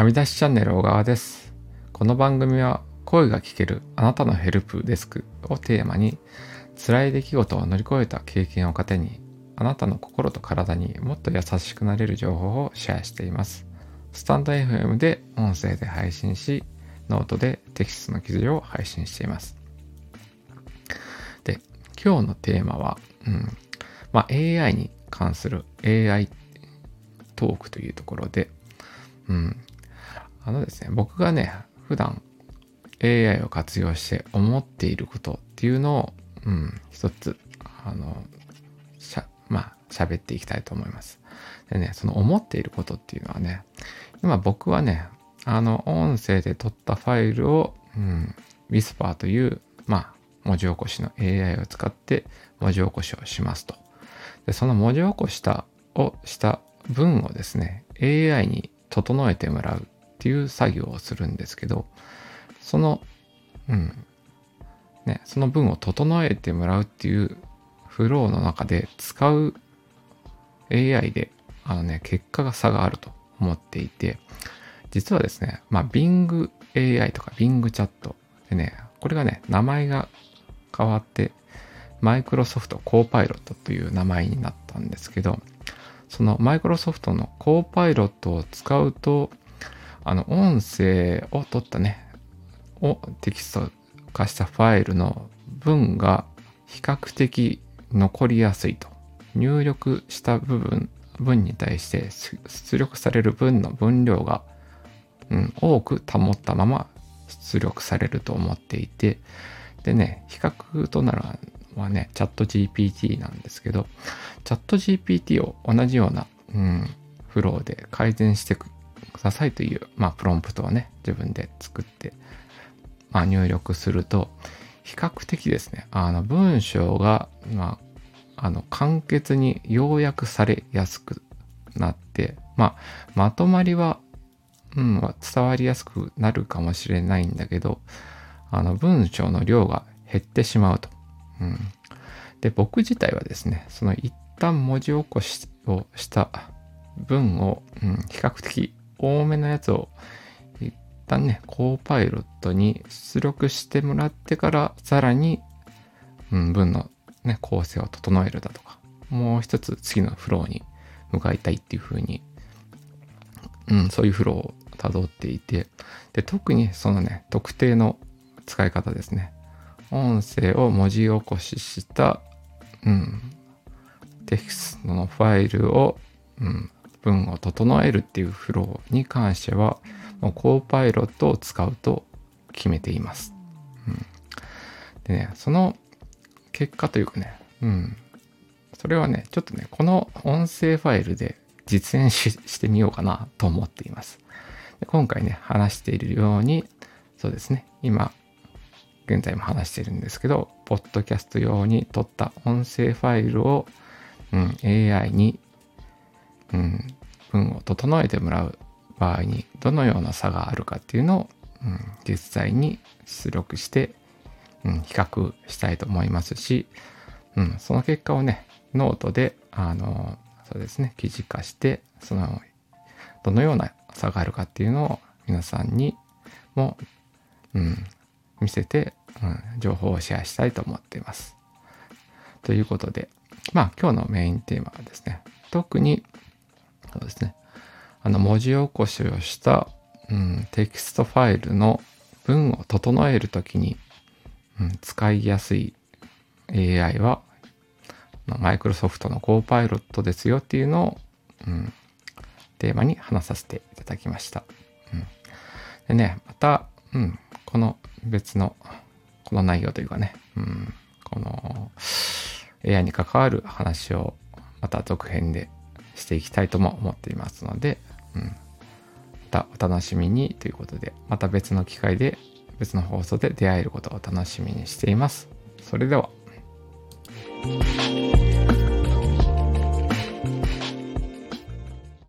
はみ出しチャンネル小川です。この番組は声が聞けるあなたのヘルプデスクをテーマに辛い出来事を乗り越えた経験を糧にあなたの心と体にもっと優しくなれる情報をシェアしています。 stand.fm で音声で配信し、ノートでテキストの記事を配信しています。で、今日のテーマは、うん、まあ、AI に関する AI トークというところで、うん、あのですね、僕がね、普段 AI を活用して思っていることっていうのを、うん、一つ、あの、しゃ、まあ、喋っていきたいと思います。でね、その思っていることっていうのはね、今僕はね、あの、音声で撮ったファイルを、うん、Whisper という、まあ、文字起こしの AI を使って文字起こしをしますと。で、その文字起こしたをした文をですね、AI に整えてもらうっていう作業をするんですけど、その、うん、ね、その文を整えてもらうっていうフローの中で使う AI で、あのね、結果が差があると思っていて、実はですね、まあ、Bing AI とか Bing チャットでね、これがね、名前が変わって、マイクロソフトコーパイロットという名前になったんですけど、そのマイクロソフトのコーパイロットを使うと、あの、音声を取ったね、をテキスト化したファイルの文が比較的残りやすいと。入力した部分、文に対して出力される文の分量が、うん、多く保ったまま出力されると思っていて、でね、比較とならはね、チャット GPT なんですけど、チャット GPT を同じような、うん、フローで改善してくださいという、まあ、プロンプトをね、自分で作って、まあ、入力すると、比較的ですね、あの、文章が、まあ、あの、簡潔に要約されやすくなって、まあ、まとまりは、うん、伝わりやすくなるかもしれないんだけど、あの、文章の量が減ってしまうと。うん。で、僕自体はですね、その一旦文字起こしをした文を、うん、比較的多めのやつを一旦ね、コーパイロットに出力してもらってから、さらに、うん、文のね、構成を整えるだとか、もう一つ次のフローに向かいたいっていう風に、うん、そういうフローを辿っていて、で、特にそのね、特定の使い方ですね。音声を文字起こしした、うん、テキストのファイルを、うん、文を整えるっていうフローに関しては、もうコーパイロットを使うと決めています。うん、でね、その結果というかね、うん、それはね、ちょっとね、この音声ファイルで実演してみようかなと思っています。で今回ね、話しているように、そうですね、今、現在も話しているんですけど、ポッドキャスト用に撮った音声ファイルを、うん、AI にうん、文を整えてもらう場合にどのような差があるかっていうのを、うん、実際に出力して、うん、比較したいと思いますし、うん、その結果をね、ノートで、あの、そうですね、記事化して、その、どのような差があるかっていうのを皆さん。にも、うん、見せて、うん、情報をシェアしたいと思っています。ということで、まあ今日のメインテーマはですね、特にそうですね。あの、文字起こしをした、うん、テキストファイルの文を整えるときに、うん、使いやすい AI は、マイクロソフトのコーパイロットですよっていうのを、うん、テーマに話させていただきました。うん、でね、また、うん、この別の、この内容というかね、うん、この AI に関わる話をまた続編でしていきたいとも思っていますので、うん、またお楽しみにということでまた別の機会で別の放送で出会えることを楽しみにしています。それでは。